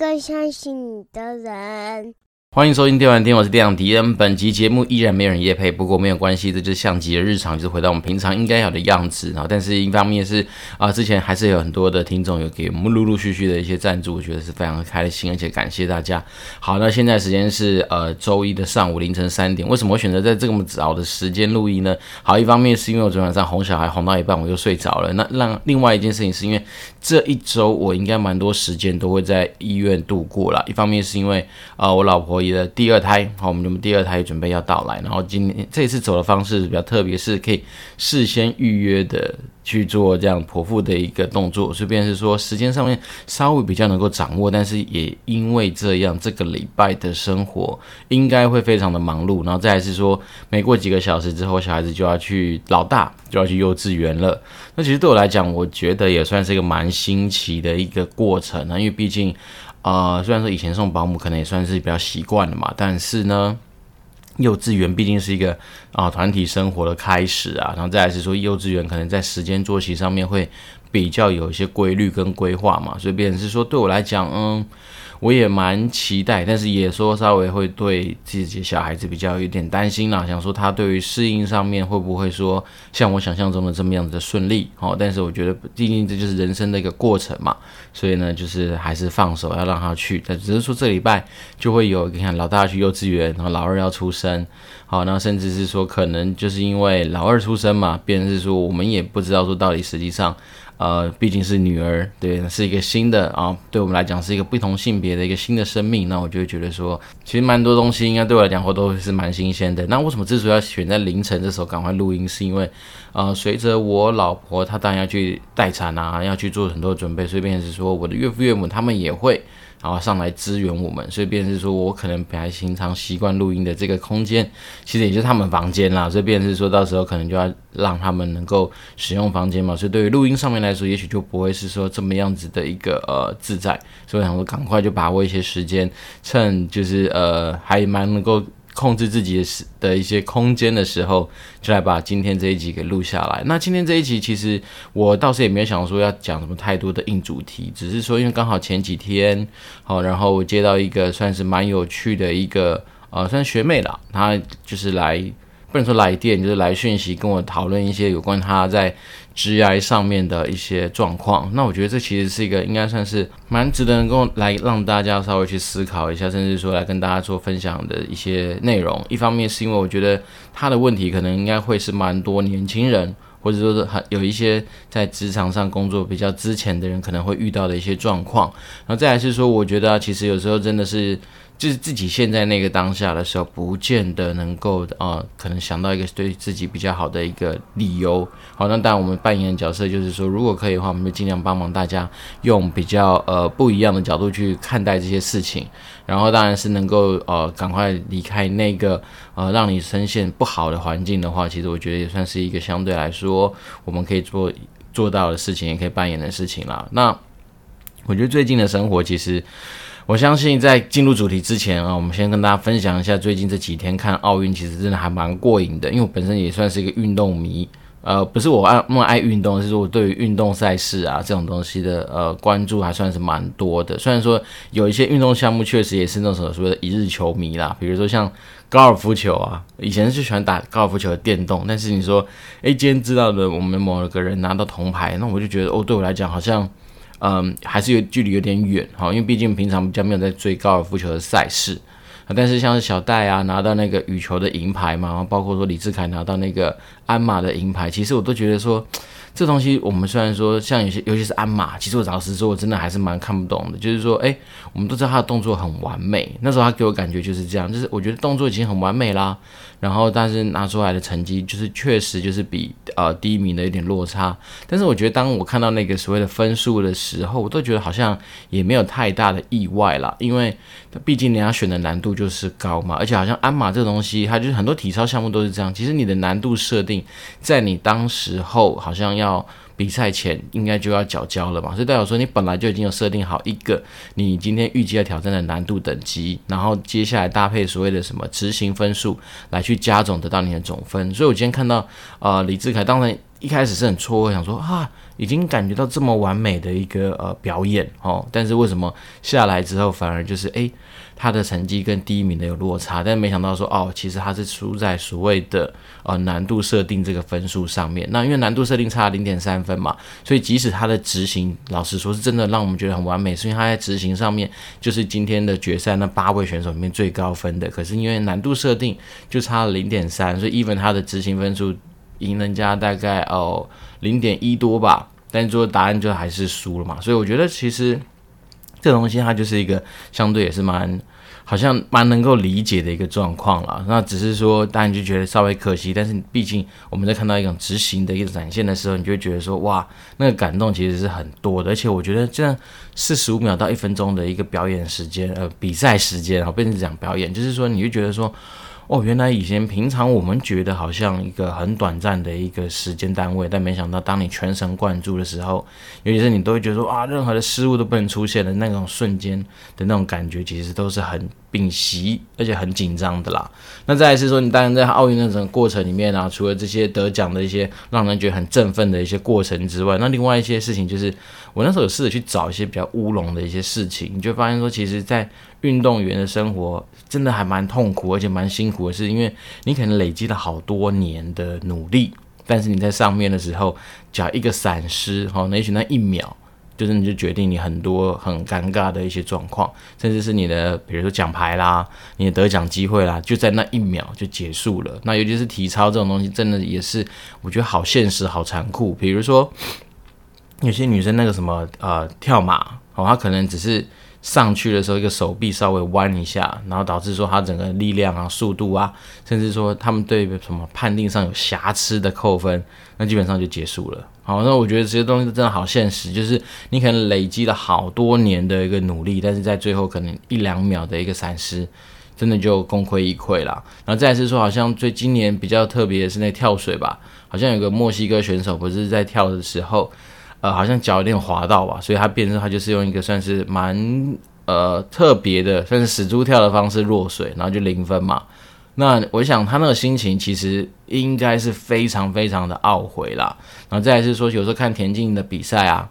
更相信你的人。欢迎收听《电玩天》，我是电玩迪恩。本集节目依然没有人夜配，不过没有关系，这就是相机的日常，就是回到我们平常应该有的样子。然后，但是一方面是啊、之前还是有很多的听众有给我们陆陆续续的一些赞助，我觉得是非常开心，而且感谢大家。好，那现在时间是呃周一的上午凌晨三点。为什么我选择在这么早的时间录音呢？好，一方面是因为我昨天晚上哄小孩哄到一半我就睡着了。那让另外一件事情是因为这一周我应该蛮多时间都会在医院度过了。一方面是因为啊、我老婆也的第二胎，好，我们我们第二胎准备要到来，然后今天这一次走的方式比较特别，是可以事先预约的去做这样剖腹的一个动作，所以便是说时间上面稍微比较能够掌握，但是也因为这样，这个礼拜的生活应该会非常的忙碌，然后再来是说，每过几个小时之后，小孩子就要去老大就要去幼稚园了，那其实对我来讲，我觉得也算是一个蛮新奇的一个过程啊，因为毕竟。呃，虽然说以前送保姆可能也算是比较习惯了嘛，但是呢，幼稚园毕竟是一个啊、团体生活的开始啊，然后再来是说幼稚园可能在时间作息上面会比较有一些规律跟规划嘛，所以变成是说对我来讲，嗯。我也蛮期待，但是也说稍微会对自己小孩子比较有点担心啦，想说他对于适应上面会不会说像我想象中的这么样子的顺利哦？但是我觉得毕竟这就是人生的一个过程嘛，所以呢，就是还是放手要让他去。但只是说这礼拜就会有你看老大去幼稚园，然后老二要出生，好，那甚至是说可能就是因为老二出生嘛，变成是说我们也不知道说到底实际上。呃，毕竟是女儿，对，是一个新的啊，对我们来讲是一个不同性别的一个新的生命，那我就会觉得说，其实蛮多东西应该对我来讲，我都是蛮新鲜的。那为什么之所以要选在凌晨这时候赶快录音，是因为，呃，随着我老婆她当然要去待产啊，要去做很多准备，所以便是说我的岳父岳母他们也会。然后上来支援我们，所以变成是说我可能本来平常习惯录音的这个空间，其实也就是他们房间啦，所以变成是说到时候可能就要让他们能够使用房间嘛，所以对于录音上面来说，也许就不会是说这么样子的一个呃自在，所以我想说赶快就把握一些时间，趁就是呃还蛮能够。控制自己的时的一些空间的时候，就来把今天这一集给录下来。那今天这一集，其实我倒是也没有想说要讲什么太多的硬主题，只是说因为刚好前几天，好，然后我接到一个算是蛮有趣的一个呃，算学妹啦，她就是来。不能说来电，就是来讯息跟我讨论一些有关她在职涯上面的一些状况。那我觉得这其实是一个应该算是蛮值得能够来让大家稍微去思考一下，甚至说来跟大家做分享的一些内容。一方面是因为我觉得他的问题可能应该会是蛮多年轻人，或者说是很有一些在职场上工作比较之前的人可能会遇到的一些状况。然后再来是说，我觉得其实有时候真的是。就是自己现在那个当下的时候，不见得能够呃，可能想到一个对自己比较好的一个理由。好，那当然我们扮演的角色就是说，如果可以的话，我们就尽量帮忙大家用比较呃不一样的角度去看待这些事情。然后当然是能够呃赶快离开那个呃让你深陷不好的环境的话，其实我觉得也算是一个相对来说我们可以做做到的事情，也可以扮演的事情啦。那我觉得最近的生活其实。我相信在进入主题之前啊，我们先跟大家分享一下最近这几天看奥运，其实真的还蛮过瘾的。因为我本身也算是一个运动迷，呃，不是我爱那么爱运动，是说我对于运动赛事啊这种东西的呃关注还算是蛮多的。虽然说有一些运动项目确实也是那种所谓的一日球迷啦，比如说像高尔夫球啊，以前是喜欢打高尔夫球的电动，但是你说，哎，今天知道的我们某个人拿到铜牌，那我就觉得哦，对我来讲好像。嗯，还是有距离有点远哈，因为毕竟平常比较没有在追高尔夫球的赛事，但是像小戴啊拿到那个羽球的银牌嘛，然后包括说李志凯拿到那个鞍马的银牌，其实我都觉得说。这东西我们虽然说像有些，尤其是鞍马，其实我老实说，我真的还是蛮看不懂的。就是说，哎，我们都知道他的动作很完美，那时候他给我感觉就是这样，就是我觉得动作已经很完美啦。然后，但是拿出来的成绩就是确实就是比呃第一名的有点落差。但是我觉得当我看到那个所谓的分数的时候，我都觉得好像也没有太大的意外啦，因为毕竟人家选的难度就是高嘛，而且好像鞍马这个东西，它就是很多体操项目都是这样。其实你的难度设定在你当时候好像要。比赛前应该就要缴交了嘛，所以代表说你本来就已经有设定好一个你今天预计要挑战的难度等级，然后接下来搭配所谓的什么执行分数来去加总得到你的总分。所以我今天看到呃李智凯，当然一开始是很错愕，想说啊，已经感觉到这么完美的一个呃表演哦，但是为什么下来之后反而就是哎？他的成绩跟第一名的有落差，但没想到说哦，其实他是输在所谓的呃难度设定这个分数上面。那因为难度设定差零点三分嘛，所以即使他的执行，老实说是真的让我们觉得很完美，是因为他在执行上面就是今天的决赛那八位选手里面最高分的。可是因为难度设定就差了零点三，所以 even 他的执行分数赢人家大概哦零点一多吧，但最后答案就还是输了嘛。所以我觉得其实这东西它就是一个相对也是蛮。好像蛮能够理解的一个状况了，那只是说，当然就觉得稍微可惜。但是毕竟我们在看到一种执行的一个展现的时候，你就会觉得说，哇，那个感动其实是很多的。而且我觉得这样四十五秒到一分钟的一个表演时间，呃，比赛时间，然后，变成讲表演，就是说，你就觉得说。哦，原来以前平常我们觉得好像一个很短暂的一个时间单位，但没想到当你全神贯注的时候，尤其是你都会觉得说啊，任何的失误都不能出现的那种瞬间的那种感觉，其实都是很屏息而且很紧张的啦。那再来是说，你当然在奥运那种过程里面啊，除了这些得奖的一些让人觉得很振奋的一些过程之外，那另外一些事情就是，我那时候有试着去找一些比较乌龙的一些事情，你就发现说，其实，在运动员的生活真的还蛮痛苦，而且蛮辛苦的，是因为你可能累积了好多年的努力，但是你在上面的时候，只要一个闪失，哈，那也许那一秒，就是你就决定你很多很尴尬的一些状况，甚至是你的，比如说奖牌啦，你的得奖机会啦，就在那一秒就结束了。那尤其是体操这种东西，真的也是我觉得好现实、好残酷。比如说有些女生那个什么呃跳马，哦，她可能只是。上去的时候，一个手臂稍微弯一下，然后导致说她整个力量啊、速度啊，甚至说他们对什么判定上有瑕疵的扣分，那基本上就结束了。好，那我觉得这些东西真的好现实，就是你可能累积了好多年的一个努力，但是在最后可能一两秒的一个闪失，真的就功亏一篑了。然后再来是说，好像最今年比较特别的是那跳水吧，好像有个墨西哥选手不是在跳的时候。呃，好像脚有点滑到吧，所以他变成他就是用一个算是蛮呃特别的，算是死猪跳的方式落水，然后就零分嘛。那我想他那个心情其实应该是非常非常的懊悔啦。然后再来是说，有时候看田径的比赛啊。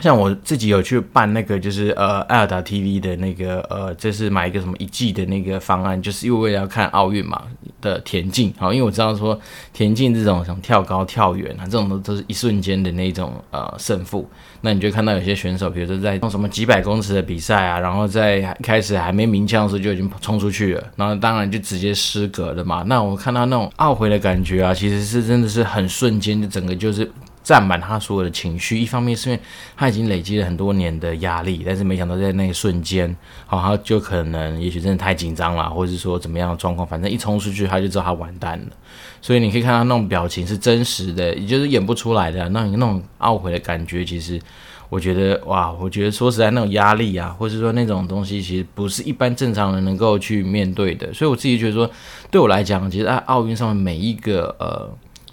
像我自己有去办那个，就是呃爱尔达 TV 的那个呃，这是买一个什么一季的那个方案，就是因为要看奥运嘛的田径，好，因为我知道说田径这种像跳高、跳远啊，这种都都是一瞬间的那种呃胜负，那你就看到有些选手，比如说在用什么几百公尺的比赛啊，然后在开始还没鸣枪的时候就已经冲出去了，然后当然就直接失格了嘛。那我看到那种懊悔的感觉啊，其实是真的是很瞬间，就整个就是。占满他所有的情绪，一方面是因为他已经累积了很多年的压力，但是没想到在那一瞬间，好，他就可能也许真的太紧张了，或者是说怎么样的状况，反正一冲出去他就知道他完蛋了。所以你可以看到那种表情是真实的，也就是演不出来的，那种那种懊悔的感觉，其实我觉得哇，我觉得说实在那种压力啊，或者说那种东西，其实不是一般正常人能够去面对的。所以我自己觉得说，对我来讲，其实在奥运上面每一个呃。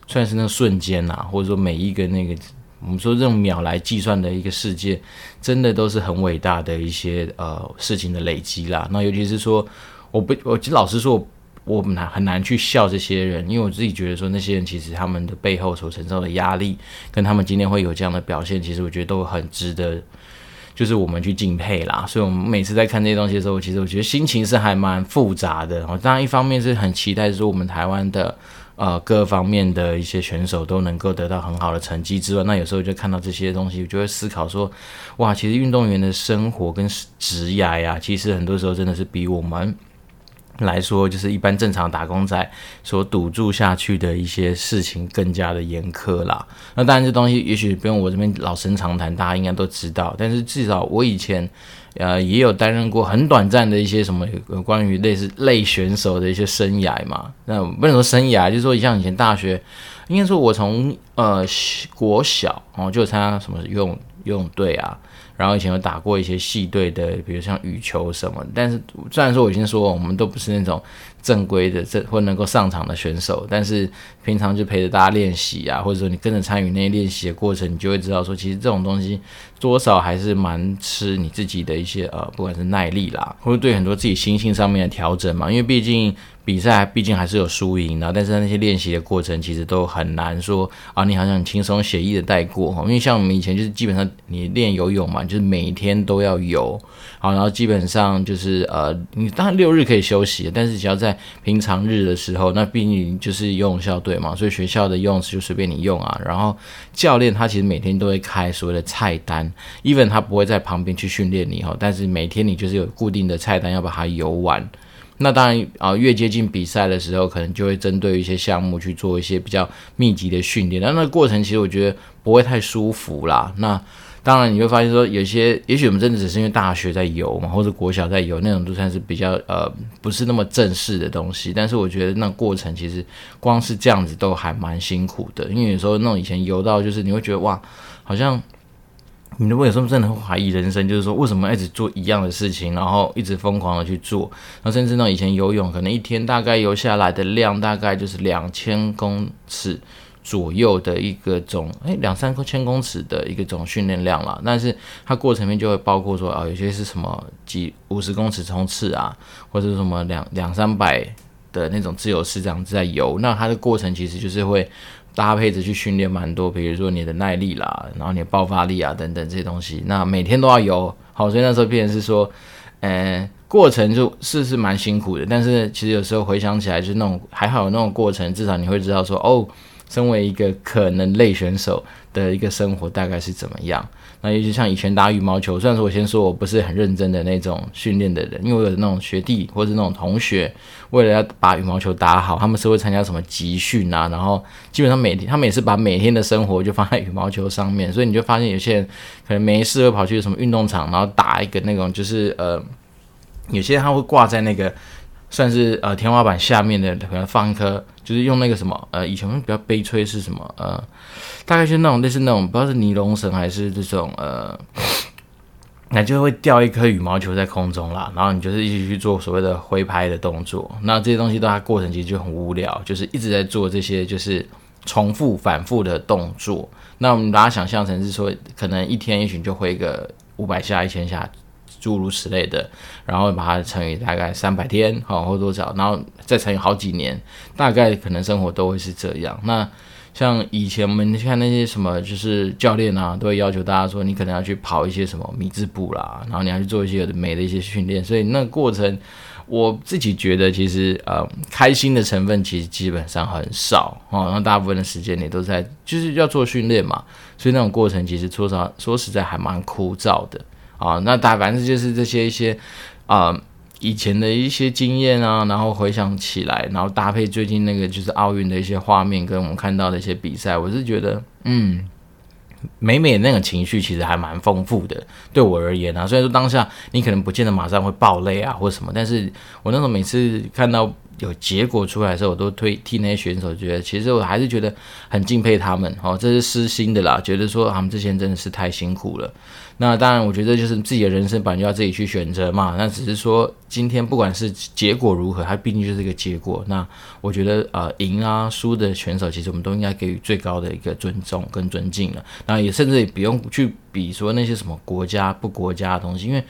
算是那个瞬间呐、或者说每一个那个我们说这种秒来计算的一个世界，真的都是很伟大的一些呃事情的累积啦。那尤其是说，我不，我其实老实说，我我很难很难去笑这些人，因为我自己觉得说那些人其实他们的背后所承受的压力，跟他们今天会有这样的表现，其实我觉得都很值得，就是我们去敬佩啦。所以，我们每次在看这些东西的时候，其实我觉得心情是还蛮复杂的。当然，一方面是很期待说我们台湾的。呃，各方面的一些选手都能够得到很好的成绩之外，那有时候就看到这些东西，就会思考说，哇，其实运动员的生活跟职业呀，其实很多时候真的是比我们来说，就是一般正常打工仔所赌注下去的一些事情更加的严苛啦。那当然，这东西也许不用我这边老生常谈，大家应该都知道，但是至少我以前。呃，也有担任过很短暂的一些什么有关于类似类选手的一些生涯嘛。那不能说生涯，就是说像以前大学，应该说我从呃国小哦就参加什么游泳游泳队啊。然后以前有打过一些系队的，比如像羽球什么。但是虽然说我已经说我们都不是那种正规的这或能够上场的选手，但是平常就陪着大家练习啊，或者说你跟着参与那些练习的过程，你就会知道说，其实这种东西多少还是蛮吃你自己的一些呃，不管是耐力啦，或者对很多自己心性上面的调整嘛。因为毕竟比赛毕竟还是有输赢的，但是那些练习的过程其实都很难说啊，你好像很轻松写意的带过哈，因为像我们以前就是基本上你练游泳嘛，就是每天都要游，好，然后基本上就是呃，你当然六日可以休息，但是只要在平常日的时候，那毕竟就是游泳校队嘛，所以学校的游泳就随便你用啊，然后教练他其实每天都会开所谓的菜单，even 他不会在旁边去训练你哈，但是每天你就是有固定的菜单要把它游完。那当然啊，越接近比赛的时候，可能就会针对一些项目去做一些比较密集的训练。那那个过程其实我觉得不会太舒服啦。那当然你会发现说，有些也许我们真的只是因为大学在游嘛，或者国小在游那种，都算是比较呃不是那么正式的东西。但是我觉得那过程其实光是这样子都还蛮辛苦的，因为有时候那种以前游到就是你会觉得哇，好像。你如果有时候真的会怀疑人生，就是说为什么一直做一样的事情，然后一直疯狂的去做，然后甚至呢，以前游泳可能一天大概游下来的量大概就是两千公尺左右的一个总，哎，两三千公尺的一个总训练量了。但是它过程面就会包括说啊，有些是什么几五十公尺冲刺啊，或者什么两两三百的那种自由式这样子在游，那它的过程其实就是会。搭配着去训练蛮多，比如说你的耐力啦，然后你的爆发力啊等等这些东西，那每天都要游，好，所以那时候变成是说，呃，过程就是是蛮辛苦的，但是其实有时候回想起来，就是那种还好有那种过程，至少你会知道说，哦。身为一个可能类选手的一个生活大概是怎么样？那尤其像以前打羽毛球，虽然说我先说我不是很认真的那种训练的人，因为我有那种学弟或者那种同学，为了要把羽毛球打好，他们是会参加什么集训啊，然后基本上每天他们也是把每天的生活就放在羽毛球上面，所以你就发现有些人可能没事会跑去什么运动场，然后打一个那种就是呃，有些他会挂在那个。算是呃天花板下面的，可能放一颗，就是用那个什么呃，以前比较悲催是什么呃，大概就是那种类似那种不知道是尼龙绳还是这种呃，那就会掉一颗羽毛球在空中啦，然后你就是一起去做所谓的挥拍的动作，那这些东西都它过程其实就很无聊，就是一直在做这些就是重复反复的动作。那我们把它想象成是说，可能一天也许就挥个五百下、一千下。诸如此类的，然后把它乘以大概三百天，好或多少，然后再乘以好几年，大概可能生活都会是这样。那像以前我们看那些什么，就是教练啊，都会要求大家说，你可能要去跑一些什么米字步啦，然后你要去做一些有的没的一些训练。所以那个过程，我自己觉得其实呃，开心的成分其实基本上很少哦。那大部分的时间你都在就是要做训练嘛，所以那种过程其实说实说实在还蛮枯燥的。啊，那大反正就是这些一些啊、以前的一些经验啊，然后回想起来，然后搭配最近那个就是奥运的一些画面，跟我们看到的一些比赛，我是觉得，嗯，美美那种情绪其实还蛮丰富的。对我而言啊，虽然说当下你可能不见得马上会爆泪啊或什么，但是我那时候每次看到有结果出来的时候，我都推替那些选手，觉得其实我还是觉得很敬佩他们。哦，这是私心的啦，觉得说他们之前真的是太辛苦了。那当然，我觉得就是自己的人生本来就要自己去选择嘛。那只是说，今天不管是结果如何，它毕竟就是一个结果。那我觉得，呃，赢啊输的选手，其实我们都应该给予最高的一个尊重跟尊敬了。那也甚至也不用去比说那些什么国家不国家的东西，因为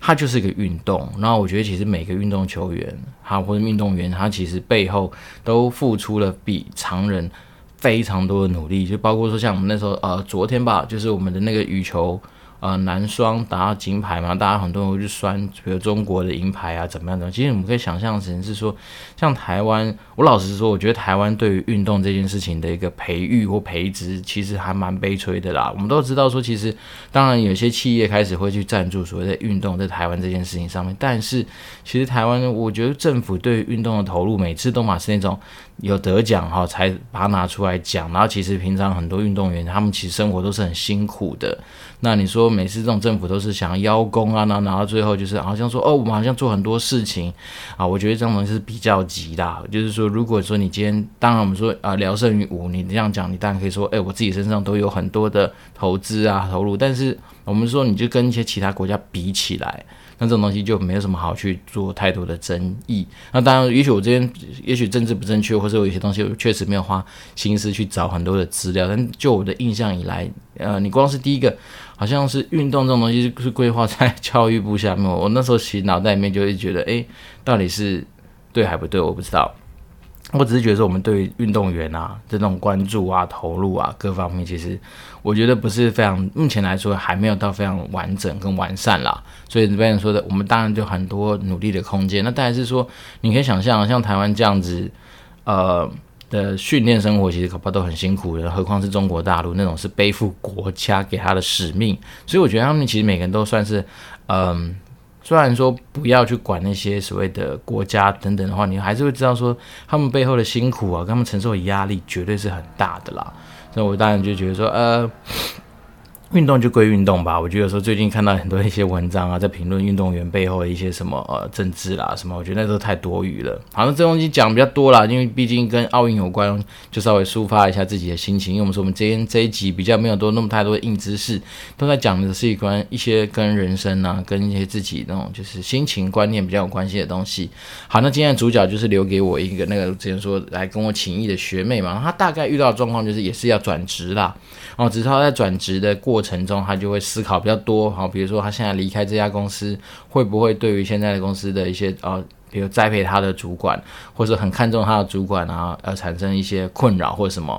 它就是一个运动。然后我觉得，其实每个运动球员，他或者运动员，他其实背后都付出了比常人非常多的努力，就包括说像我们那时候，呃，昨天吧，就是我们的那个羽球。呃，男双打到金牌嘛，大家很多人会去酸，比如中国的银牌啊，怎么样的？其实我们可以想象成是说，像台湾，我老实说，我觉得台湾对于运动这件事情的一个培育或培植，其实还蛮悲催的啦。我们都知道说，其实当然有些企业开始会去赞助所谓的运动在台湾这件事情上面，但是其实台湾，我觉得政府对于运动的投入，每次都嘛是那种。有得奖哈，才把它拿出来讲。然后其实平常很多运动员，他们其实生活都是很辛苦的。那你说每次这种政府都是想要邀功啊，然后最后就是好像说哦，我们好像做很多事情啊。我觉得这种东西是比较急的。就是说，如果说你今天，当然我们说啊，聊胜于无，你这样讲，你当然可以说，哎，我自己身上都有很多的投资啊，投入。但是我们说，你就跟一些其他国家比起来。那这种东西就没有什么好去做太多的争议。那当然，也许我这边也许政治不正确，或者有些东西确实没有花心思去找很多的资料。但就我的印象以来，呃，你光是第一个，好像是运动这种东西是规划在 教育部下面。我那时候其实脑袋里面就会觉得，诶，到底是对还不对，我不知道。我只是觉得说，我们对运动员啊这种关注啊、投入啊各方面，其实我觉得不是非常，目前来说还没有到非常完整跟完善啦。所以这边说的，我们当然就很多努力的空间。那当然是说，你可以想象，像台湾这样子，呃的训练生活，其实恐怕都很辛苦的，何况是中国大陆那种是背负国家给他的使命。所以我觉得他们其实每个人都算是，嗯、虽然说不要去管那些所谓的国家等等的话，你还是会知道说他们背后的辛苦啊，他们承受的压力绝对是很大的啦。所以我当然就觉得说，呃。运动就归运动吧，我觉得有时候最近看到很多一些文章啊，在评论运动员背后的一些什么呃政治啦什么，我觉得那都太多余了。好像这东西讲比较多啦，因为毕竟跟奥运有关，就稍微抒发一下自己的心情。因为我们说我们今天这一集比较没有多那么太多的硬知识，都在讲的是一关一些跟人生啊，跟一些自己那种就是心情观念比较有关系的东西。好，那今天的主角就是留给我一个那个之前说来跟我请益的学妹嘛，她大概遇到的状况就是也是要转职啦，哦，只是她在转职的过。过程中，他就会思考比较多，好，比如说他现在离开这家公司，会不会对于现在的公司的一些呃，比如栽培他的主管，或者很看重他的主管啊，而产生一些困扰或什么。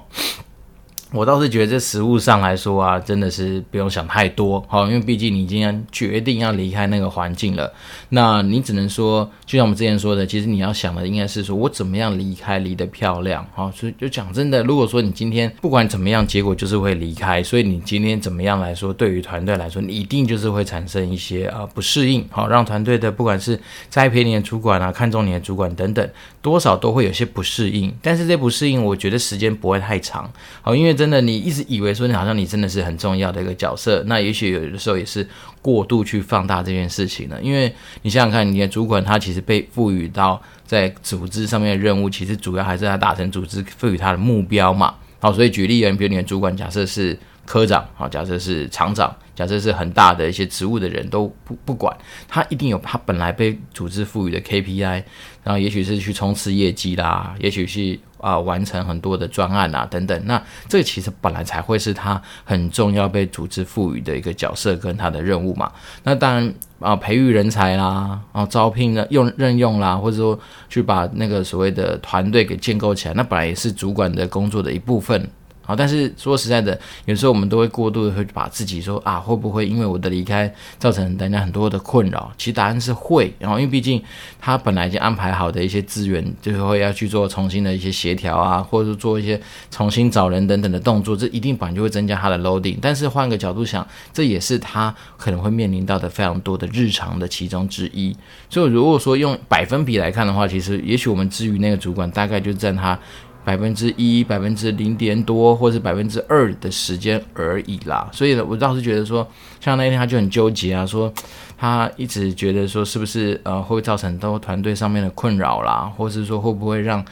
我倒是觉得这实物上来说啊，真的是不用想太多，好，因为毕竟你今天决定要离开那个环境了，那你只能说，就像我们之前说的，其实你要想的应该是说我怎么样离开离得漂亮，好，所以就讲真的，如果说你今天不管怎么样，结果就是会离开，所以你今天怎么样来说，对于团队来说，你一定就是会产生一些啊不适应，好，让团队的不管是栽培你的主管啊，看中你的主管等等，多少都会有些不适应，但是这不适应，我觉得时间不会太长，好，因为。真的，你一直以为说你好像你真的是很重要的一个角色，那也许有的时候也是过度去放大这件事情了。因为你想想看，你的主管他其实被赋予到在组织上面的任务，其实主要还是要达成组织赋予他的目标嘛。好，所以举例而言，比如你的主管假设是科长，好，假设是厂长，假设是很大的一些职务的人都不不管，他一定有他本来被组织赋予的 KPI，然后也许是去冲刺业绩啦，也许是。啊，完成很多的专案啊，等等，那这其实本来才会是他很重要被组织赋予的一个角色跟他的任务嘛。那当然啊，培育人才啦，啊，招聘呢用任用啦，或者说去把那个所谓的团队给建构起来，那本来也是主管的工作的一部分。好，但是说实在的，有时候我们都会过度的会把自己说啊，会不会因为我的离开造成大家很多的困扰？其实答案是会，然后因为毕竟他本来已经安排好的一些资源，就是会要去做重新的一些协调啊，或者是做一些重新找人等等的动作，这一定本来就会增加他的 loading。但是换个角度想，这也是他可能会面临到的非常多的日常的其中之一。所以如果说用百分比来看的话，其实也许我们至于那个主管大概就占他。百分之一、百分之零点多，或是百分之二的时间而已啦。所以呢，我倒是觉得说，像那天他就很纠结啊，说他一直觉得说，是不是呃会造成很多团队上面的困扰啦，或是说会不会让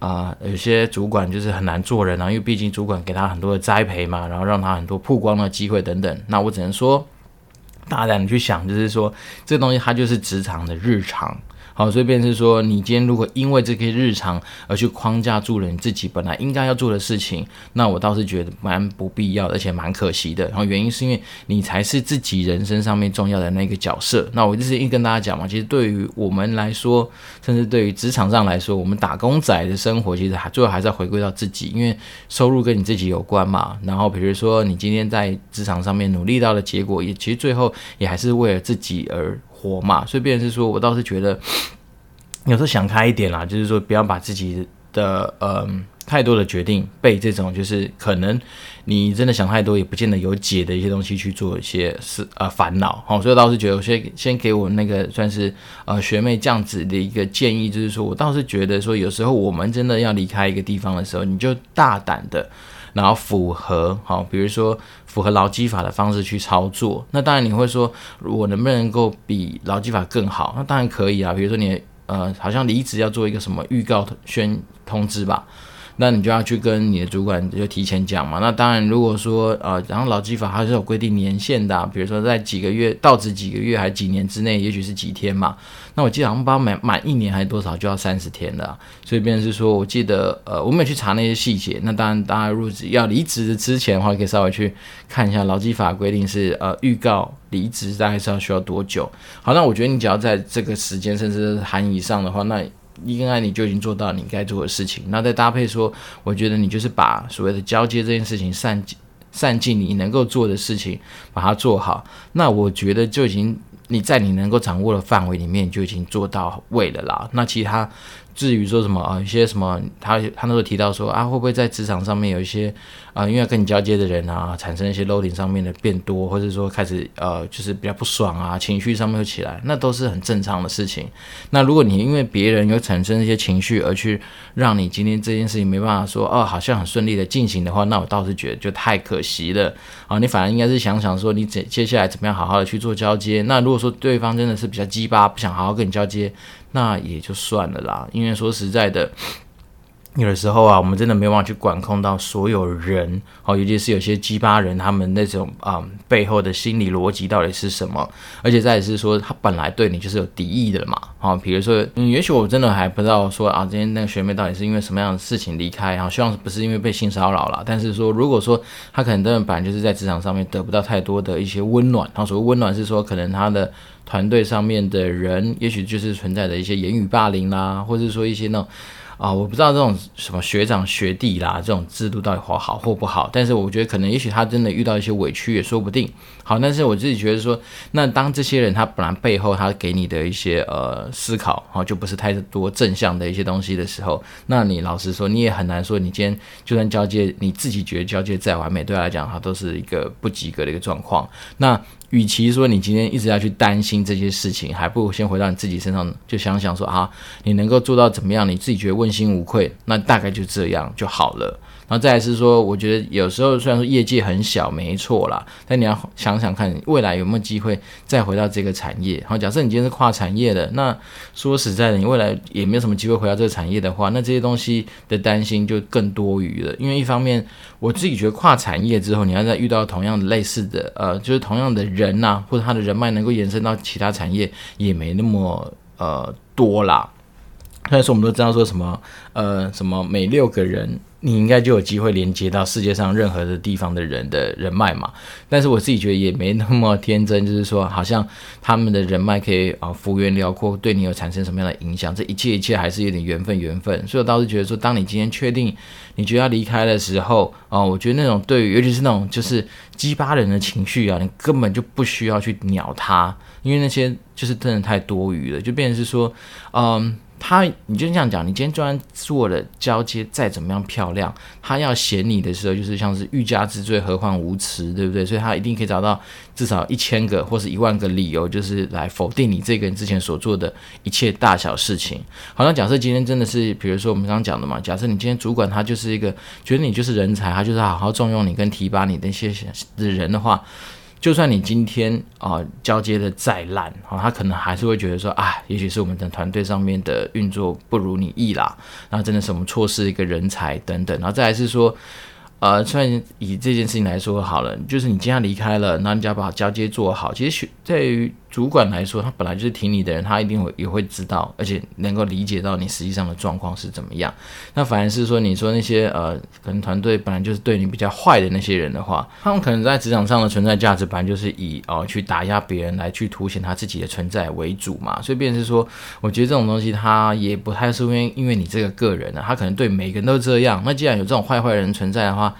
啊、有些主管就是很难做人啊，因为毕竟主管给他很多的栽培嘛，然后让他很多曝光的机会等等。那我只能说，大胆的去想，就是说这个东西它就是职场的日常。好，所以便是说，你今天如果因为这些日常而去框架住了你自己本来应该要做的事情，那我倒是觉得蛮不必要，而且蛮可惜的。然后原因是因为你才是自己人生上面重要的那个角色。那我就是一跟大家讲嘛，其实对于我们来说，甚至对于职场上来说，我们打工仔的生活其实还最后还是要回归到自己，因为收入跟你自己有关嘛。然后比如说你今天在职场上面努力到的结果，也其实最后也还是为了自己而。活嘛，所以变成是说，我倒是觉得 有时候想开一点啦，就是说不要把自己的呃太多的决定被这种就是可能你真的想太多也不见得有解的一些东西去做一些事呃烦恼。好，所以倒是觉得先先给我那个算是呃学妹这样子的一个建议，就是说我倒是觉得说有时候我们真的要离开一个地方的时候，你就大胆的。然后符合好，比如说符合劳基法的方式去操作，那当然你会说，我能不能够比劳基法更好？那当然可以啊。比如说你呃，好像离职要做一个什么预告宣通知吧。那你就要去跟你的主管就提前讲嘛。那当然，如果说呃，然后劳基法它是有规定年限的，啊，比如说在几个月到职几个月还几年之内，也许是几天嘛。那我记得好像包满满一年还多少就要三十天的，所以便是说我记得呃，我没有去查那些细节。那当然，大家入职要离职之前的话，可以稍微去看一下劳基法规定是呃预告离职大概是要需要多久。好，那我觉得你只要在这个时间甚至含以上的话，那应该你就已经做到你该做的事情。那再搭配说，我觉得你就是把所谓的交接这件事情善善尽你能够做的事情，把它做好。那我觉得就已经你在你能够掌握的范围里面就已经做到位了啦。那其他。至于说什么啊，一些什么，他他那时候提到说啊，会不会在职场上面有一些啊，因为跟你交接的人啊，产生一些 loading 上面的变多，或者说开始呃，就是比较不爽啊，情绪上面会起来，那都是很正常的事情。那如果你因为别人有产生一些情绪而去让你今天这件事情没办法说哦，好像很顺利的进行的话，那我倒是觉得就太可惜了啊。你反而应该是想想说，你接接下来怎么样好好的去做交接。那如果说对方真的是比较鸡巴，不想好好跟你交接。那也就算了啦，因为说实在的，有的时候啊，我们真的没办法去管控到所有人，哦，尤其是有些鸡巴人，他们那种啊、背后的心理逻辑到底是什么？而且再也是说，他本来对你就是有敌意的嘛，啊、哦，比如说，嗯，也许我真的还不知道说啊，今天那个学妹到底是因为什么样的事情离开，啊，希望不是因为被性骚扰了，但是说，如果说他可能真的本来就是在职场上面得不到太多的一些温暖，然后所谓温暖是说，可能他的。团队上面的人，也许就是存在的一些言语霸凌啦，或者说一些那种啊，我不知道这种什么学长学弟啦，这种制度到底好或不好。但是我觉得可能，也许他真的遇到一些委屈也说不定。好，但是我自己觉得说，那当这些人他本来背后他给你的一些呃思考，哈，就不是太多正向的一些东西的时候，那你老实说，你也很难说，你今天就算交接，你自己觉得交接再完美，对他来讲，他都是一个不及格的一个状况。那与其说你今天一直要去担心这些事情，还不如先回到你自己身上，就想想说啊，你能够做到怎么样，你自己觉得问心无愧，那大概就这样就好了。然后再是说，我觉得有时候虽然说业界很小，没错啦，但你要想想看，未来有没有机会再回到这个产业。好，假设你今天是跨产业的，那说实在的，你未来也没有什么机会回到这个产业的话，那这些东西的担心就更多余了。因为一方面，我自己觉得跨产业之后，你要再遇到同样的类似的，呃，就是同样的人呐、或者他的人脉能够延伸到其他产业，也没那么呃多啦。但是我们都知道说什么，呃，什么每六个人。你应该就有机会连接到世界上任何的地方的人的人脉嘛？但是我自己觉得也没那么天真，就是说好像他们的人脉可以啊幅员辽阔，对你有产生什么样的影响？这一切一切还是有点缘分，缘分。所以我倒是觉得说，当你今天确定你觉得要离开的时候啊，我觉得那种对于尤其是那种就是激发人的情绪啊，你根本就不需要去鸟他，因为那些就是真的太多余了，就变成是说，嗯。他，你就这样讲，你今天就算做了交接再怎么样漂亮，他要嫌你的时候，就是像是欲加之罪，何患无辞，对不对？所以他一定可以找到至少一千个或是一万个理由，就是来否定你这个人之前所做的一切大小事情。好像假设今天真的是，比如说我们刚刚讲的嘛，假设你今天主管他就是一个觉得你就是人才，他就是好好重用你跟提拔你那些的人的话。就算你今天啊、交接的再烂，啊、他可能还是会觉得说啊，也许是我们的团队上面的运作不如你意啦，那真的是我们错失一个人才等等，然后再来是说。呃，虽然以这件事情来说好了，就是你今天离开了，那你就要把交接做好。其实，在于主管来说，他本来就是挺你的人，他一定会也会知道，而且能够理解到你实际上的状况是怎么样。那反而是说，你说那些呃，可能团队本来就是对你比较坏的那些人的话，他们可能在职场上的存在价值，本来就是以哦、呃、去打压别人来去凸显他自己的存在为主嘛。所以，变是说，我觉得这种东西，他也不太是因为因为你这个个人啊，他可能对每个人都这样。那既然有这种坏坏人存在的话，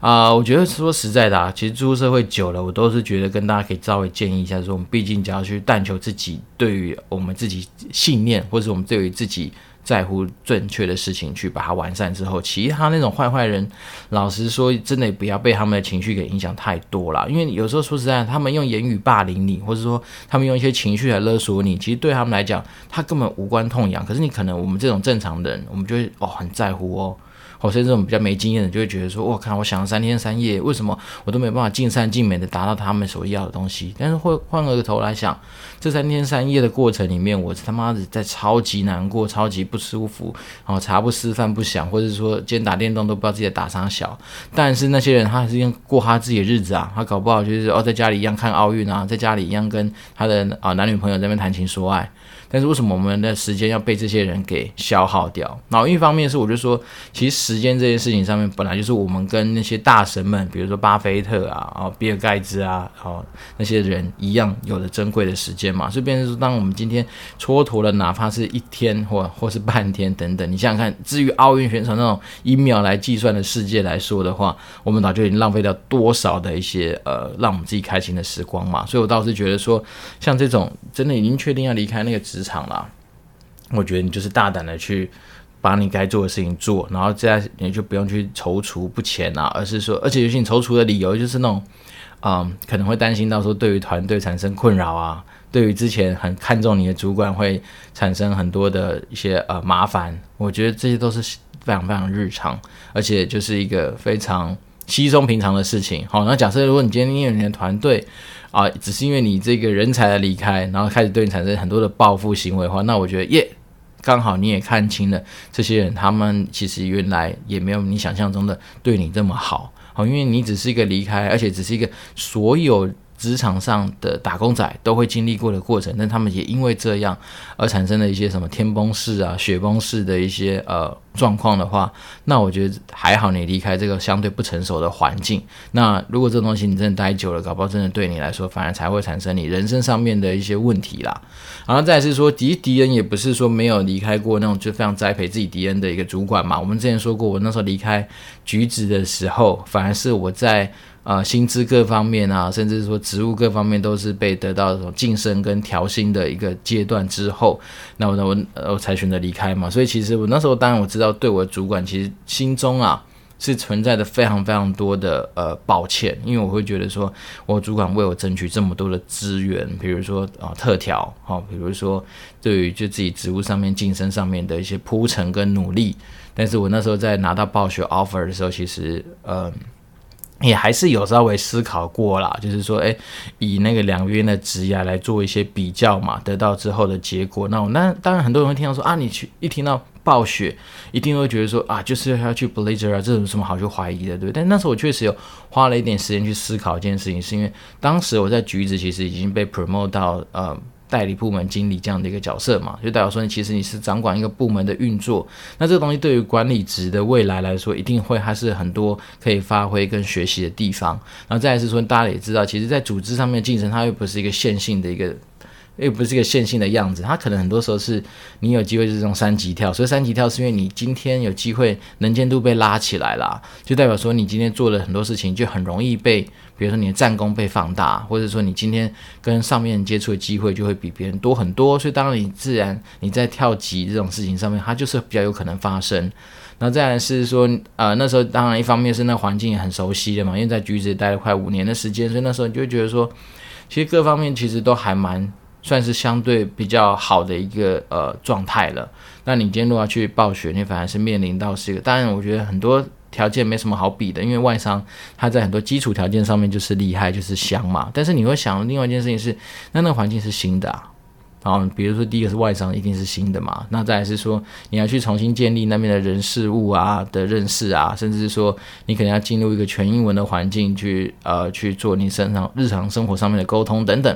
啊、我觉得说实在的啊，其实出社会久了，我都是觉得跟大家可以稍微建议一下，说我们毕竟只要去但求自己对于我们自己信念，或者是我们对于自己在乎正确的事情去把它完善之后，其他那种坏坏人，老实说，真的不要被他们的情绪给影响太多了，因为有时候说实在，他们用言语霸凌你，或者说他们用一些情绪来勒索你，其实对他们来讲，他根本无关痛痒，可是你可能我们这种正常的人，我们就会哦很在乎哦。或是这种比较没经验的，就会觉得说，我靠，我想了三天三夜，为什么我都没办法尽善尽美的达到他们所要的东西？但是换换个头来想，这三天三夜的过程里面，我他妈的在超级难过、超级不舒服，然后茶不思饭不想，或者说今天打电动都不知道自己在打啥小。但是那些人他还是用过他自己的日子啊，他搞不好就是哦，在家里一样看奥运啊，在家里一样跟他的啊、男女朋友在那边谈情说爱。但是为什么我们的时间要被这些人给消耗掉？然后一方面是我就说，其实时间这件事情上面，本来就是我们跟那些大神们，比如说巴菲特啊、哦比尔盖茨啊、哦那些人一样有的珍贵的时间嘛。所以变成说，当我们今天蹉跎了，哪怕是一天或或是半天等等，你想想看，至于奥运选手那种以秒来计算的世界来说的话，我们早就已经浪费掉多少的一些呃让我们自己开心的时光嘛。所以我倒是觉得说，像这种真的已经确定要离开那个职场了，我觉得你就是大胆的去。把你该做的事情做，然后这样你就不用去踌躇不前啊，而是说，而且尤其你踌躇的理由就是那种，嗯，可能会担心到说对于团队产生困扰啊，对于之前很看重你的主管会产生很多的一些呃麻烦，我觉得这些都是非常非常日常，而且就是一个非常稀松平常的事情。好，那假设如果你今天因为你的团队啊，只是因为你这个人才的离开，然后开始对你产生很多的报复行为的话，那我觉得耶。刚好你也看清了这些人，他们其实原来也没有你想象中的对你这么好，好，因为你只是一个离开，而且只是一个所有。职场上的打工仔都会经历过的过程，但他们也因为这样而产生了一些什么天崩式啊、雪崩式的一些呃状况的话，那我觉得还好，你离开这个相对不成熟的环境。那如果这东西你真的待久了，搞不好真的对你来说反而才会产生你人生上面的一些问题啦。然后再是说，迪迪恩也不是说没有离开过那种就非常栽培自己迪恩的一个主管嘛。我们之前说过，我那时候离开橘子的时候，反而是我在。啊、薪资各方面啊，甚至说职务各方面都是被得到这种晋升跟调薪的一个阶段之后，那我那我我才选择离开嘛。所以其实我那时候当然我知道，对我的主管其实心中啊是存在的非常非常多的呃抱歉，因为我会觉得说我主管为我争取这么多的资源，比如说啊、特调，好、比如说对于就自己职务上面晋升上面的一些铺陈跟努力，但是我那时候在拿到暴雪 offer 的时候，其实呃。也还是有稍微思考过啦，就是说，诶，以那个两边的职涯来做一些比较嘛，得到之后的结果。那我那当然很多人会听到说啊，你去一听到暴雪，一定会觉得说啊，就是要去 Blizzard 啊，这有什么好去怀疑的，对不对？但那时候我确实有花了一点时间去思考一件事情，是因为当时我在橘子其实已经被 promote 到呃。代理部门经理这样的一个角色嘛，就代表说你其实你是掌管一个部门的运作。那这个东西对于管理职的未来来说，一定会还是很多可以发挥跟学习的地方。然后再来是说，大家也知道，其实，在组织上面竞争，它又不是一个线性的一个。又不是一个线性的样子，它可能很多时候是你有机会是这种三级跳，所以三级跳是因为你今天有机会能见度被拉起来了，就代表说你今天做了很多事情，就很容易被，比如说你的战功被放大，或者说你今天跟上面接触的机会就会比别人多很多，所以当然你自然你在跳级这种事情上面，它就是比较有可能发生。然后再来是说，呃，那时候当然一方面是那环境也很熟悉的嘛，因为在橘子待了快五年的时间，所以那时候你就觉得说，其实各方面其实都还蛮。算是相对比较好的一个呃状态了。那你今天如果要去暴雪，你反而是面临到是一个，当然我觉得很多条件没什么好比的，因为外商它在很多基础条件上面就是厉害，就是香嘛。但是你会想另外一件事情是，那那个环境是新的啊。然后比如说第一个是外商一定是新的嘛，那再来是说你要去重新建立那边的人事物啊的认识啊，甚至是说你可能要进入一个全英文的环境去呃去做你身上日常生活上面的沟通等等。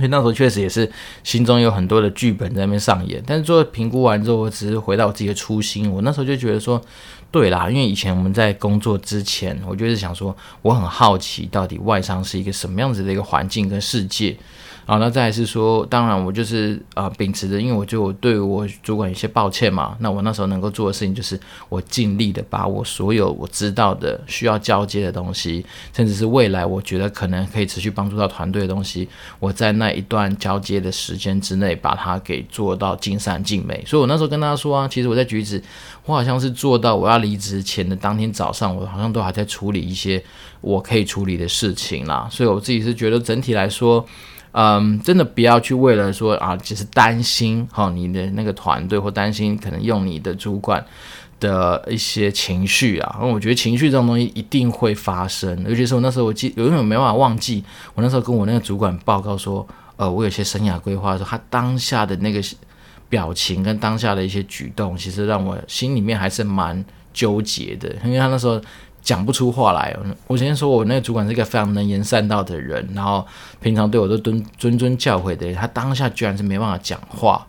所以那时候确实也是心中有很多的剧本在那边上演，但是做评估完之后，我只是回到我自己的初心。我那时候就觉得说，对啦，因为以前我们在工作之前，我就是想说，我很好奇到底外商是一个什么样子的一个环境跟世界。好，那再来是说，当然我就是啊、秉持着，因为我就对我主管有些抱歉嘛。那我那时候能够做的事情，就是我尽力的把我所有我知道的需要交接的东西，甚至是未来我觉得可能可以持续帮助到团队的东西，我在那一段交接的时间之内，把它给做到尽善尽美。所以我那时候跟大家说啊，其实我在橘子，我好像是做到我要离职前的当天早上，我好像都还在处理一些我可以处理的事情啦。所以我自己是觉得整体来说。嗯，真的不要去为了说啊，只是担心哈、你的那个团队或担心可能用你的主管的一些情绪啊。因为我觉得情绪这种东西一定会发生，尤其是我那时候我记，有因为我没办法忘记，我那时候跟我那个主管报告说，呃，我有些生涯规划的时候，他当下的那个表情跟当下的一些举动，其实让我心里面还是蛮纠结的，因为他那时候。讲不出话来。我先说，我那个主管是一个非常能言善道的人，然后平常对我都尊尊尊教诲的人。他当下居然是没办法讲话，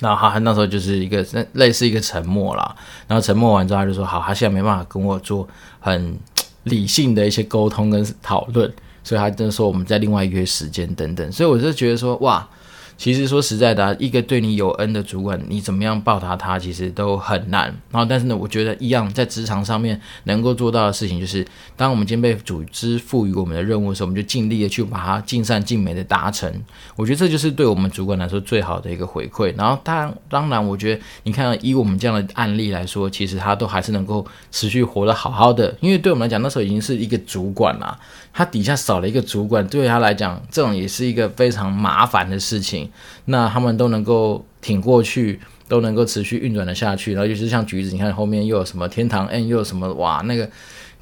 然后他那时候就是一个类似一个沉默啦，然后沉默完之后他就说好，他现在没办法跟我做很理性的一些沟通跟讨论，所以他就说我们再另外约时间等等，所以我就觉得说哇。其实说实在的，一个对你有恩的主管，你怎么样报答他，其实都很难。然后，但是呢，我觉得一样在职场上面能够做到的事情，就是当我们今天被组织赋予我们的任务的时候，我们就尽力的去把它尽善尽美的达成。我觉得这就是对我们主管来说最好的一个回馈。然后，当然，当然，我觉得你看，以我们这样的案例来说，其实他都还是能够持续活得好好的。因为对我们来讲，那时候已经是一个主管了，他底下少了一个主管，对他来讲，这种也是一个非常麻烦的事情。那他们都能够挺过去，都能够持续运转的下去，然后尤其是像橘子，你看后面又有什么天堂 N，又有什么哇，那个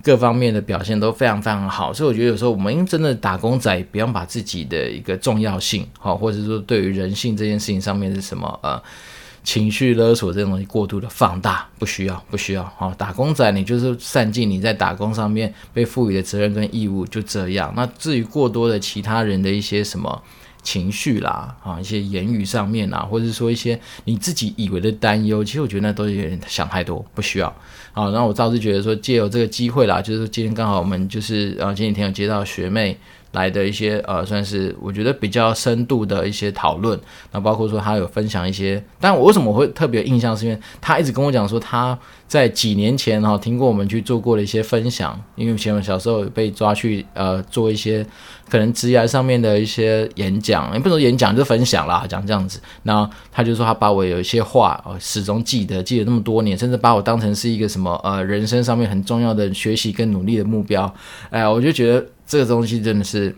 各方面的表现都非常非常好，所以我觉得有时候我们真的打工仔，不用把自己的一个重要性，好，或者说对于人性这件事情上面是什么呃情绪勒索这种东西过度的放大，不需要，不需要，好，打工仔你就是善尽你在打工上面被赋予的责任跟义务，就这样。那至于过多的其他人的一些什么。情绪啦，啊，一些言语上面啊，或者说一些你自己以为的担忧，其实我觉得那都有点想太多，不需要。啊，然后我倒是觉得说，借由这个机会啦，就是今天刚好我们就是，啊，前几天有接到学妹来的一些，呃，算是我觉得比较深度的一些讨论。那包括说他有分享一些，但我为什么会特别有印象，是因为他一直跟我讲说他。在几年前哈，听过我们去做过的一些分享，因为以前我小时候被抓去呃做一些可能职涯上面的一些演讲，也不能说演讲就分享啦，讲这样子。那他就说他把我有一些话哦始终记得，记得那么多年，甚至把我当成是一个什么呃人生上面很重要的学习跟努力的目标。哎，我就觉得这个东西真的是。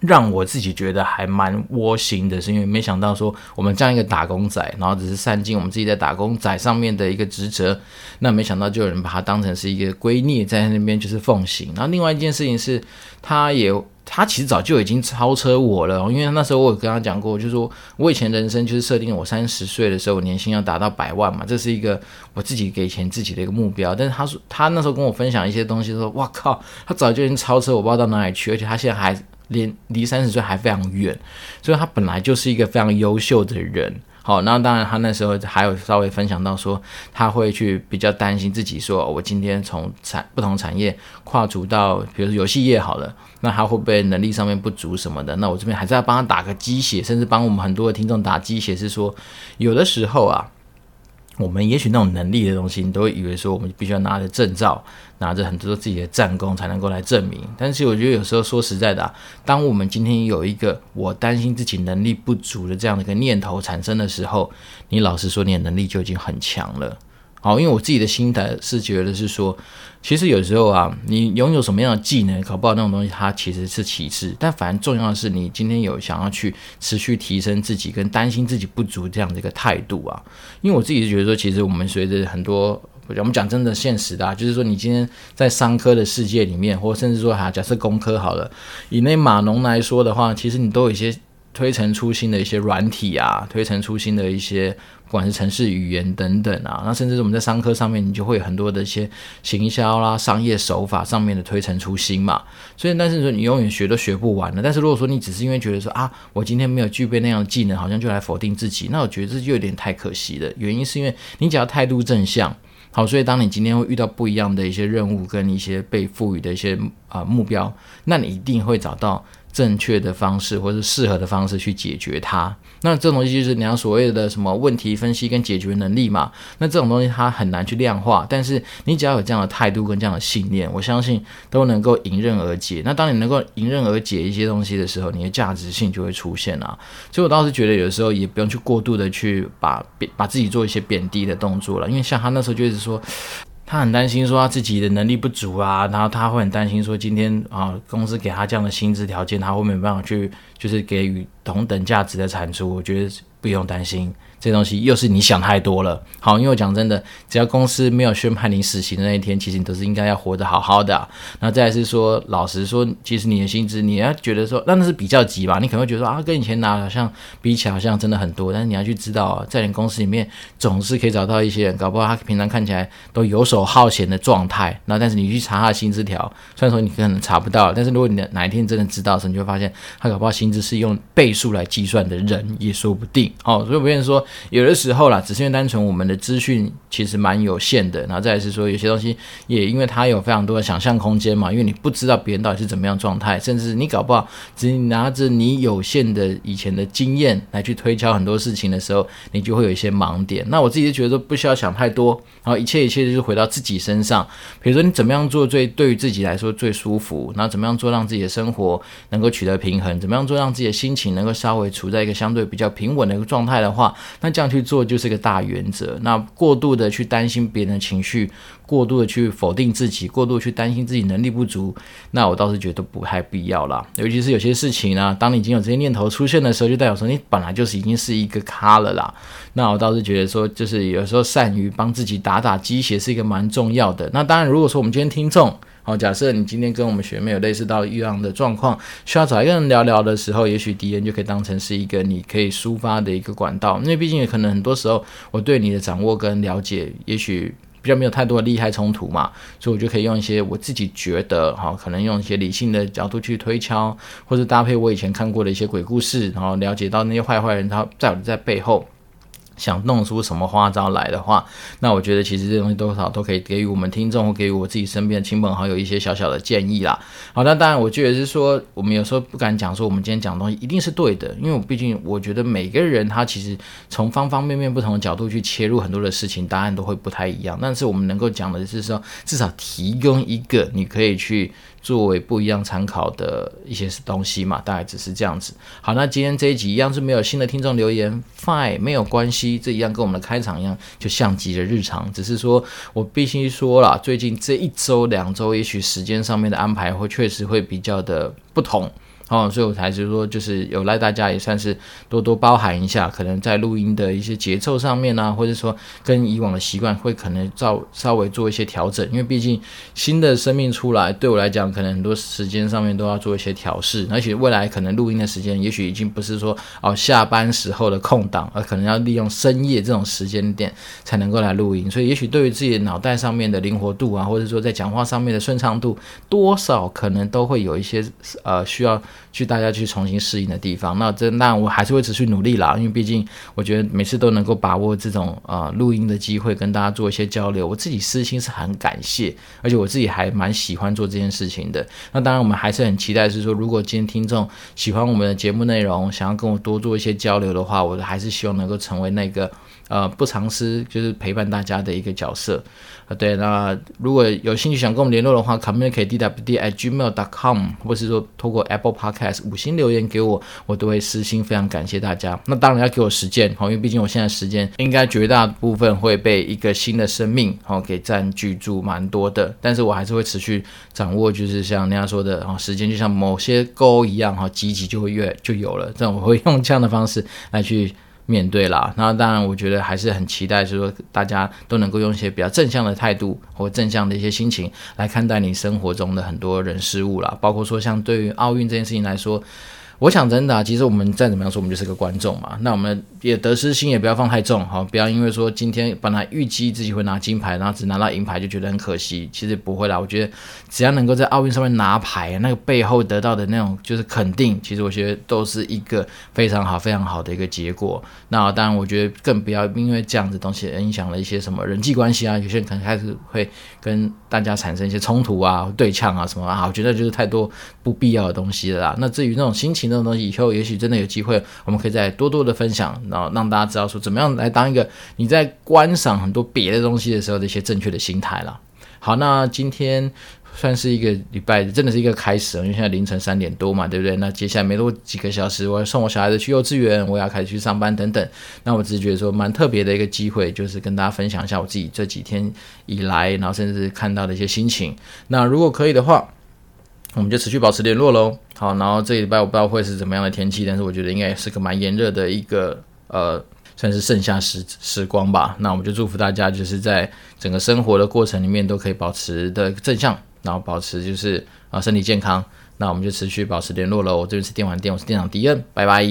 让我自己觉得还蛮窝心的，是因为没想到说我们这样一个打工仔，然后只是善尽我们自己在打工仔上面的一个职责，那没想到就有人把它当成是一个圭臬，在那边就是奉行。然后另外一件事情是，他也他其实早就已经超车我了，因为那时候我有跟他讲过，就是说我以前人生就是设定我三十岁的时候我年薪要达到百万嘛，这是一个我自己给钱自己的一个目标。但是他说他那时候跟我分享一些东西，说哇靠，他早就已经超车我，不知道到哪里去，而且他现在还。连离三十岁还非常远，所以他本来就是一个非常优秀的人。好，那当然他那时候还有稍微分享到说，他会去比较担心自己说，说我今天从产不同产业跨足到，比如说游戏业好了，那他会不会能力上面不足什么的？那我这边还是要帮他打个鸡血，甚至帮我们很多的听众打鸡血，是说有的时候啊。我们也许那种能力的东西，你都会以为说我们必须要拿着证照，拿着很多自己的战功才能够来证明。但是我觉得有时候说实在的啊，当我们今天有一个我担心自己能力不足的这样的一个念头产生的时候，你老实说你的能力就已经很强了。好，因为我自己的心态是觉得是说，其实有时候啊，你拥有什么样的技能，搞不好那种东西它其实是其次，但反正重要的是你今天有想要去持续提升自己，跟担心自己不足这样的一个态度啊。因为我自己是觉得说，其实我们随着很多，我们讲真的现实的啊，就是说你今天在商科的世界里面，或甚至说哈，假设工科好了，以那码农来说的话，其实你都有一些。推陈出新的一些软体啊，推陈出新的一些，不管是城市语言等等啊，那甚至我们在商科上面，你就会有很多的一些行销啦、商业手法上面的推陈出新嘛。所以，但是说你永远学都学不完的。但是如果说你只是因为觉得说啊，我今天没有具备那样的技能，好像就来否定自己，那我觉得这就有点太可惜了。原因是因为你只要态度正向，好，所以当你今天会遇到不一样的一些任务跟一些被赋予的一些啊、目标，那你一定会找到。正确的方式，或是适合的方式去解决它。那这种东西就是你要所谓的什么问题分析跟解决能力嘛。那这种东西它很难去量化，但是你只要有这样的态度跟这样的信念，我相信都能够迎刃而解。那当你能够迎刃而解一些东西的时候，你的价值性就会出现啊。所以我倒是觉得有时候也不用去过度的去把把自己做一些贬低的动作了，因为像他那时候就是说。他很担心说他自己的能力不足啊，然后他会很担心说今天啊公司给他这样的薪资条件，他会没有办法去就是给予同等价值的产出。我觉得不用担心。这东西又是你想太多了。好，因为我讲真的，只要公司没有宣判你死刑的那一天，其实你都是应该要活得好好的啊。然后再是说，老实说，其实你的薪资，你要觉得说，那那是比较急吧？你可能会觉得说啊，跟以前拿好像比起来好像真的很多。但是你要去知道啊，在你公司里面总是可以找到一些人，搞不好他平常看起来都游手好闲的状态。然后但是你去查他的薪资条，虽然说你可能查不到，但是如果你哪一天真的知道的时候，你就会发现他搞不好薪资是用倍数来计算的人也说不定。哦，所以我变成说，有的时候啦，只是因为单纯我们的资讯其实蛮有限的，然后再来是说，有些东西也因为它有非常多的想象空间嘛，因为你不知道别人到底是怎么样状态，甚至你搞不好只拿着你有限的以前的经验来去推敲很多事情的时候，你就会有一些盲点。那我自己就觉得说，不需要想太多，然后一切一切就是回到自己身上。比如说你怎么样做最对于自己来说最舒服，然后怎么样做让自己的生活能够取得平衡，怎么样做让自己的心情能够稍微处在一个相对比较平稳的一个状态的话，那这样去做就是一个大原则。那过度的去担心别人的情绪，过度的去否定自己，过度去担心自己能力不足，那我倒是觉得不太必要啦。尤其是有些事情呢、当你已经有这些念头出现的时候，就代表说你本来就是已经是一个咖了啦。那我倒是觉得说，就是有时候善于帮自己打打鸡血是一个蛮重要的。那当然，如果说我们今天听众，好，假设你今天跟我们学妹有类似到一样的状况，需要找一个人聊聊的时候，也许敌人就可以当成是一个你可以抒发的一个管道，因为毕竟可能很多时候我对你的掌握跟了解，也许比较没有太多的利害冲突嘛，所以我就可以用一些我自己觉得哈，可能用一些理性的角度去推敲，或者搭配我以前看过的一些鬼故事，然后了解到那些坏坏人他在在背后。想弄出什么花招来的话，那我觉得其实这东西多少都可以给予我们听众或给予我自己身边的亲朋好友一些小小的建议啦。好，那当然我觉得是说，我们有时候不敢讲说我们今天讲的东西一定是对的，因为我毕竟我觉得每个人他其实从方方面面不同的角度去切入很多的事情，答案都会不太一样。但是我们能够讲的是说，至少提供一个你可以去。作为不一样参考的一些东西嘛，大概只是这样子。好，那今天这一集一样是没有新的听众留言，fine，没有关系，这一样跟我们的开场一样，就像极了日常。只是说我必须说了，最近这一周两周，也许时间上面的安排会确实会比较的不同。哦，所以我才是说，就是有赖大家也算是多多包涵一下，可能在录音的一些节奏上面啊，或者说跟以往的习惯会可能稍稍微做一些调整，因为毕竟新的生命出来，对我来讲，可能很多时间上面都要做一些调试，而且未来可能录音的时间，也许已经不是说哦下班时候的空档，而可能要利用深夜这种时间点才能够来录音，所以也许对于自己的脑袋上面的灵活度啊，或者说在讲话上面的顺畅度，多少可能都会有一些呃需要。去大家去重新适应的地方，那这那我还是会持续努力啦，因为毕竟我觉得每次都能够把握这种呃录音的机会，跟大家做一些交流，我自己私心是很感谢，而且我自己还蛮喜欢做这件事情的。那当然，我们还是很期待是说，如果今天听众喜欢我们的节目内容，想要跟我多做一些交流的话，我还是希望能够成为那个呃不藏私，就是陪伴大家的一个角色。啊，对，那如果有兴趣想跟我们联络的话，comment K D W D I Gmail dot com 或是说透过 Apple Podcast 五星留言给我，我都会私心非常感谢大家。那当然要给我时间，好，因为毕竟我现在时间应该绝大部分会被一个新的生命，好，给占据住蛮多的。但是我还是会持续掌握，就是像人家说的，啊，时间就像某些沟一样，哈，积极就会越就有了。这样我会用这样的方式来去。面对啦，那当然，我觉得还是很期待，就是说大家都能够用一些比较正向的态度或正向的一些心情来看待你生活中的很多人事物啦，包括说像对于奥运这件事情来说。我想真的啊，其实我们再怎么样说，我们就是个观众嘛。那我们也得失心也不要放太重，好，不要因为说今天本来预计自己会拿金牌，然后只拿到银牌就觉得很可惜。其实不会啦，我觉得只要能够在奥运上面拿牌，那个背后得到的那种就是肯定，其实我觉得都是一个非常好、非常好的一个结果。那当然，我觉得更不要因为这样子东西影响了一些什么人际关系啊，有些人可能开始会跟大家产生一些冲突啊、对呛啊什么啊，我觉得就是太多不必要的东西了啦。那至于那种心情，这种东西以后也许真的有机会，我们可以再多多的分享，然后让大家知道说怎么样来当一个你在观赏很多别的东西的时候的一些正确的心态了。好，那今天算是一个礼拜，真的是一个开始，因为现在凌晨三点多嘛，对不对？那接下来没多几个小时，我要送我小孩子去幼稚园，我要开始去上班等等。那我只是觉得说蛮特别的一个机会，就是跟大家分享一下我自己这几天以来，然后甚至看到的一些心情。那如果可以的话，我们就持续保持联络喽。好，然后这礼拜我不知道会是怎么样的天气，但是我觉得应该也是个蛮炎热的一个呃，算是盛夏时时光吧。那我们就祝福大家，就是在整个生活的过程里面都可以保持的正向，然后保持就是啊身体健康。那我们就持续保持联络喽。我这边是电玩店，我是店长迪恩，拜拜。